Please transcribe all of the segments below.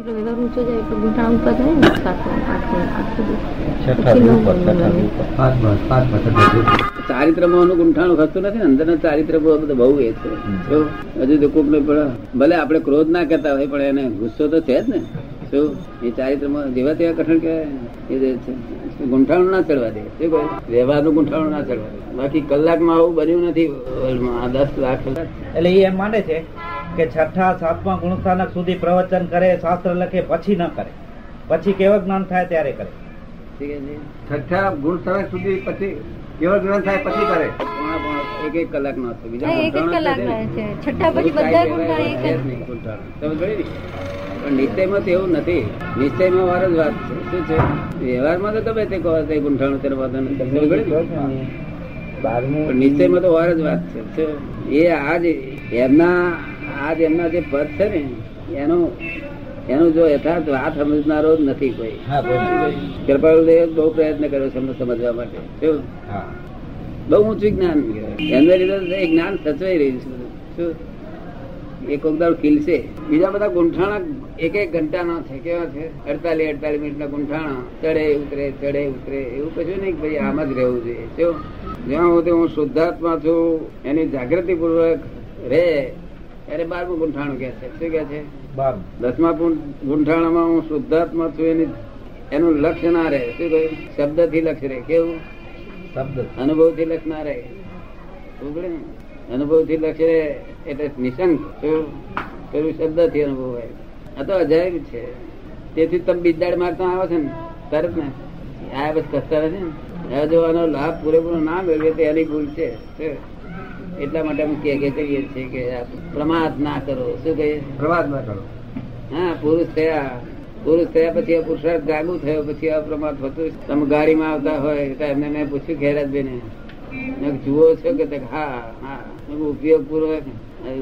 એટલે વ્યવહાર ઊંચો જાય એટલે ગુંઠાણ ઉપર થાય ને સાતમું આઠમું ચારિત્રમાં ખસતું નથી અંદર ચારિત્ર બહુ બધું બહુ એ છે. હજુ તો કોક ને પણ ભલે આપણે ક્રોધ ના કરતા હોય પણ એને ગુસ્સો તો છે જ ને. શું એ ચારિત્રમાં જેવા તેવા કઠણ કે એ ગુંઠાણું ના ચડવા દે. શું કહ્યું વ્યવહારનું ગુંઠાણું ના ચડવા દે. બાકી કલાકમાં આવું બન્યું નથી આ દસ લાખ. એટલે એ એમ માને છે કે છઠ્ઠા સાતમા ગુણસ્થાનક સુધી પ્રવચન કરે શાસ્ત્ર લખે પછી ન કરે. પછી કેવળ જ્ઞાન થાય ત્યારે કરે. છઠ્ઠા ગુણસ્થાનક સુધી પછી કેવળ જ્ઞાન થાય પછી કરે? એક એક કલાક નો હતો બીજા એક એક કલાક છે. છઠ્ઠા પછી બધા કાંઈ એક જ. પણ નિશ્ચયમાં તો એવું નથી. નિશ્ચયમાં વાર જ વાત છે. શું છે? વ્યવહારમાં તો તમે તે કહો તે ગુંઠાણું તેનો વાંધો નથી. નિશ્ચયમાં તો વાર જ વાત છે? એ આજ એમના આજ એમના જે પદ છે ને એનો એનું જો યથાર્થ વાત સમજનારો જ નથી કોઈ. હા કૃપાળુદેવ બહુ પ્રયત્ન કર્યો છે સમજવા માટે. હા. બહુ ઊંચું જ્ઞાન એમને લીધે જ્ઞાન સચવાઈ રહ્યું છે. એ કોક દાડો ખીલશે. બીજા બધા ગુંઠાણા એક એક ઘંટાના છે. કેવા છે? અડતાલીસ અડતાલીસ મિનિટના ગુંઠાણા. ચડે ઉતરે ચડે ઉતરે. એવું કશું નહીં ભાઈ આમ જ રહેવું જોઈએ. જ્યાં સુધી હું શુદ્ધાત્મા છું એની જાગૃતિ પૂર્વક અરે બારમું ગુંઠાણું કે છે. શું કે છે? દસમા ગુંઠાણામાં હું શુદ્ધાત્મા છું એની એનું લક્ષ્ય ના રહે. શું કહ્યું? શબ્દથી લક્ષ્ય રહે. કેવું? શબ્દ. અનુભવથી લક્ષ ના રહે અનુભવથી લક્ષ રહે એટલે નિશંક શું? પેલું શબ્દથી અનુભવ હોય આ તો અજાયબ છે. તેથી તમે બીજદાડ મારતા આવો છે ને તરત ને. આ બસ કસ્તા રહે છે ને. હવે જો આનો લાભ પૂરેપૂરો ના મેળવે તો એની ભૂલ છે? એટલા માટે અમે કે કે કહીએ છીએ કે આ પ્રમાદ ના કરો. શું કહીએ? પ્રમાદ ના કરો. હા પુરુષ થયા. પુરુષ થયા પછી આ પુરુષાર્થ જાગુ થયો પછી આ પ્રમાદ થતું. તમે ગાડીમાં આવતા હોય તો એમને મેં પૂછ્યું ખેરાજભાઈને જુઓ છો કે હા હા. ઉપયોગ પૂર્વક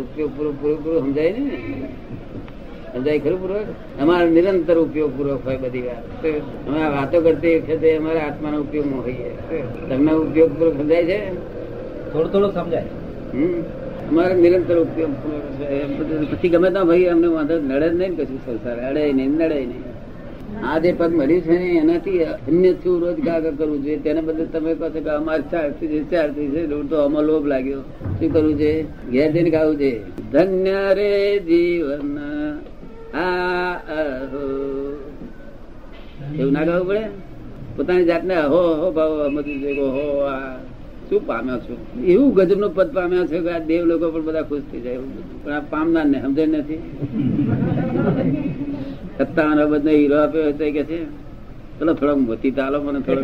ઉપયોગ પૂર્વક પૂરું પૂરું સમજાય ને? સમજાય ખરું પૂર્વક અમારે નિરંતર ઉપયોગ પૂર્વક હોય બધી વાત તો અમે વાતો કરતી વખતે અમારા આત્માનો ઉપયોગ હોઈએ. તમને ઉપયોગ પૂર્વક સમજાય છે? થોડું થોડું સમજાય. અમારે નિરંતર પછી ગમે ત્યાં ભાઈ, અમને વાંધો નડે નહીં કશું સંસાર. અડે નહીં, નડે નહીં. આ જે પદ મળ્યું છે ને, એનાથી અન્ય શું રોજગાર કરવું જોઈએ? તેને બદલે તમે કહો છો કે અમારે ચાર છે ચાર છે. તો અમારો લોભ લાગ્યો. શું કરવું છે? ઘેર જઈને ગાવું છે? ધન્ય રે જીવન આ એવું ના ગાવું પડે? પોતાની જાતને અહો અહો ભાવ સમજવું જોઈએ કે આ. શું પામ્યો છો? એવું ગજબનું પદ પામ્યા છે કે આ દેવ લોકો પણ બધા ખુશ થઈ જાય પણ આ પામનાર ને સમજે નથી. સત્તાવન બધો હીરો આપ્યો હતો કે છે, ચલો થોડો મોતી તાલો મને થોડો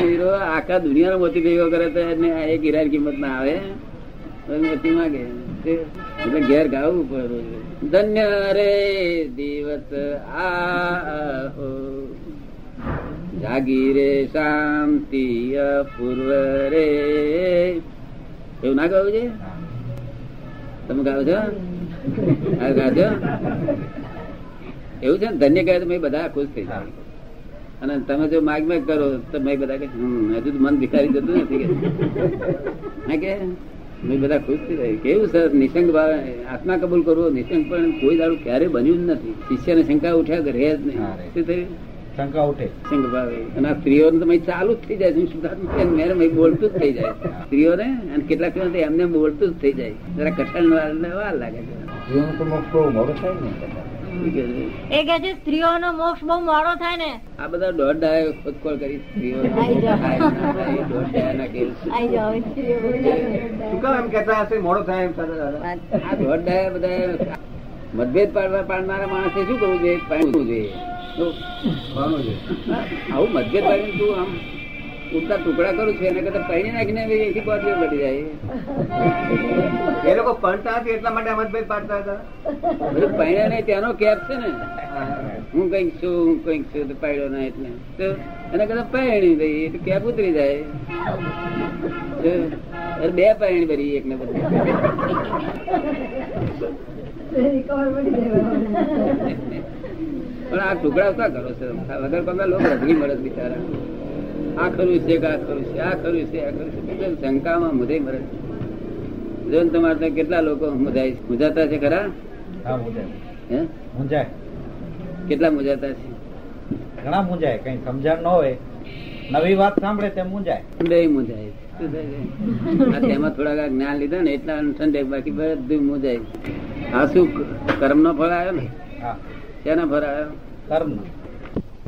હીરો, આખા દુનિયાનો મોતી ભેગો કરે તો એને એક હીરાની કિંમત ના આવે. મોતી માંગે. એટલે ઘેર ગાવું પડે. ધન્ય રે દિવસ આહો. જાગી રે શાંતિ અપૂર્વ રે એવું ના ગાવું છે? તમે ગાવ છો? ગાજો એવું છે ને? ધન્ય કહે તો મેં બધા ખુશ થઈ જાય. અને તમે જો માગ માગ કરો તો મેં બધા કે હજુ તો મન ભિખારી જતું નથી કે. હા કે? મેં બધા ખુશ થઈ જાય. કેવું સરસ નિશંક ભાવે આત્મા કબૂલ કરવો? નિશંક પણ કોઈ દાડું ક્યારે બન્યું જ નથી. શિષ્યને શંકા ઉઠ્યા કે રહે જ નહીં. શું થયું? શંકા ઉઠે. શંકા ભાવે અને આ સ્ત્રીઓને તો ચાલુ જ થઈ જાય છે. શુદ્ધાત્મા મેરે બોલતું જ થઈ જાય સ્ત્રીઓને અને કેટલાક એમને બોલતું જ થઈ જાય જરા કઠણ વાર વાર લાગે છે. સ્ત્રીઓનો તો મોક્ષ બહુ મોડો થાય ને? એ કે છે સ્ત્રીઓનો મોક્ષ બહુ મોડો થાય ને. આ બધા દોઢ ડાય ખોદખોળ કરી સ્ત્રીઓ. શું કામ એમ કેતા હશે? મોડો થાય એમ સાથે દાદા. આ દોઢ ડાયા બધા મતભેદ પાડવા પાડનારા માણસે શું કરવું જોઈએ? પાડવું જોઈએ. આવું મતભેદ પાડીને તું આમ ઉડતા ટુકડા કરું છું એના કરતા પૈણી નાખીને બી એથી બોટલીઓ પડી જાય. એ લોકો પડતા હતી એટલા માટે અમદભાઈ પાડતા હતા. બધું પૈણા નહીં ત્યાંનો કેપ છે ને. હું કંઈક છું હું કંઈક છું તો પાડ્યો ના એટલે. તો એના કરતા પૈણી રહી એટલે કેપ ઉતરી જાય. અરે બે પૈણી ભરી એક ને બધું પણ આ ટુકડા શા કરો છો? વગર તમે લોકો રગડી મળે બિચારા. આ ખરું છે કે આ ખરું છે? આ ખરું છે આ ખરું છે. શંકામાં મધે મરે જો તમારે ત્યાં કેટલા લોકો મુજાય મુજાતા છે ખરા? મૂંઝાય કેટલા મુજાતા છે? ઘણા મુંજાય. કઈ સમજણ ન હોય. નવી વાત સાંભળે તે મુંજાય. બે મુજાય. તેમાં થોડાક જ્ઞાન લીધા ને એટલા અનુસંધે બાકી બધું મુંજાય. આ શું કર્મ નો ફળ આવ્યો ને? હા. શેના ભરાયો કર્મ.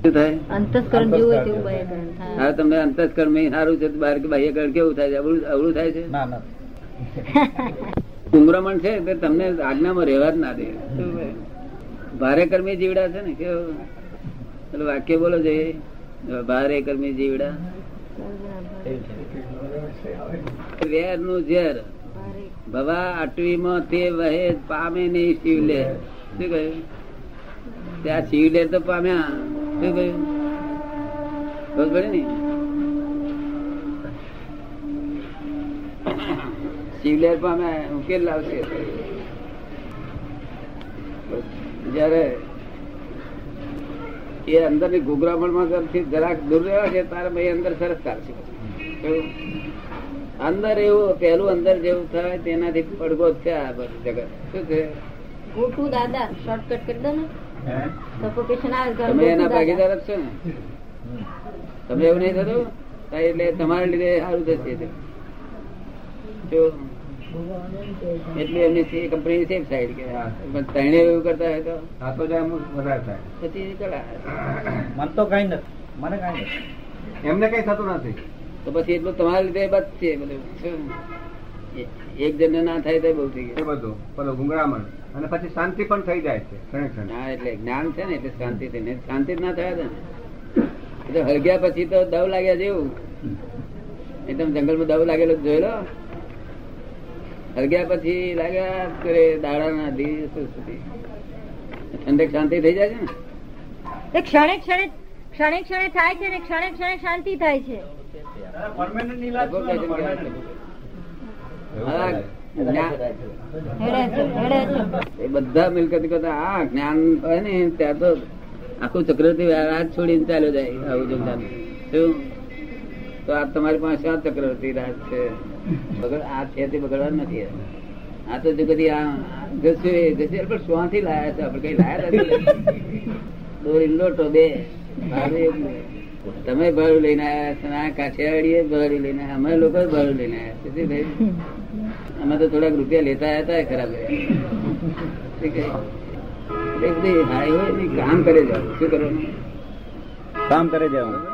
શું થાય? અંતસ્કરણ જેવું હોય તેવું બહારકરણ થાય હવે તમને અંતસ્કર્મ સારું છે બહાર કે બાહ્યકરણ કેવું થાય છે? અવળું અવળું થાય છે? ના ના. છે તે તમને આજ્ઞામાં રહેવા જ ના દે. ભારે કર્મી જીવડા છે ને કેવું? વાક્ય બોલો છે ભારે કર્મી જીવડા. વેરનું ઝેર ભવા અટવીમાં તે વહે પામે નહીં શિવલે. શું કહ્યું? ત્યાં શિવલે તો પામ્યા. શું કહ્યું? ખબર ને? શિવલેર પામ્યા, ઉકેલ લાવશે. જયારે એ અંદરની ગુગરામણથી જરાક દૂર રહેવા છે તારે ભાઈ અંદર સરસ ચાલશે અંદર એવું પેલું અંદર જેવું થાય, તેનાથી પડઘો જ છે જગત. શું છે? ગોટુ દાદા શોર્ટકટ કરી દો ને. તમે એના ભાગીદાર જ છો ને? તમને એવું નહીં થતું? એટલે તમારા લીધે સારું થશે એટલે એમની કંપની સેફ સાઈડ કે હા પણ તણે એવું કરતા હોય તો? આ તો જાય વધારે થાય. પછી મન તો કઈ નથી. મને કઈ નથી. એમને કઈ થતું નથી. તો પછી એટલું તમારા લીધે બચશે બધું. એક જણ ના થાય તો બહુ થઈ એ ગયું બધું. પેલો ગુંગળામણ અને પછી શાંતિ પણ થઈ જાય છે ક્ષણે ક્ષણે. હા એટલે જ્ઞાન છે ને એટલે શાંતિ થઈ શાંતિ જ ના થયા ને. એટલે હળગ્યા પછી તો દવ લાગ્યા જેવું. એ તમે જંગલમાં દવ લાગેલો જોયેલો? હળગ્યા પછી લાગ્યા કરે દાડાના દિવસ સુધી. ઠંડક શાંતિ થઈ જાય છે ને? એ ક્ષણે ક્ષણે ક્ષણે ક્ષણે થાય છે ને ક્ષણે ક્ષણે શાંતિ થાય છે હા, જ્ઞાન- હેડે છે હેડે છે એ બધા મિલકત કરતા આ જ્ઞાન હોય ને ત્યાં તો આખું ચક્રવર્તી રાજ છોડીને ચાલ્યો જાય આવું જમતા શું? તો આ તમારી પાસે આ ચક્રવર્તી રાજ છે? બગડ આ છે તે બગડવાનું નથી આ તો જો કદી આ ઘસે ઘસે પણ શ્વાથી લાયા છે આપણે કઈ લાયા નથી. દોરી લોટો બે બે. તમે ભાડું લઈને આવ્યા કાઠિયાવાડીએ ભાડું લઈને અમે લોકો ભાડું લઈને આવ્યા શું ભાઈ અમે તો થોડાક રૂપિયા લેતા હતા ખરાબ કામ કરે જાવ શું કરવાનું? કામ કરે જવાનું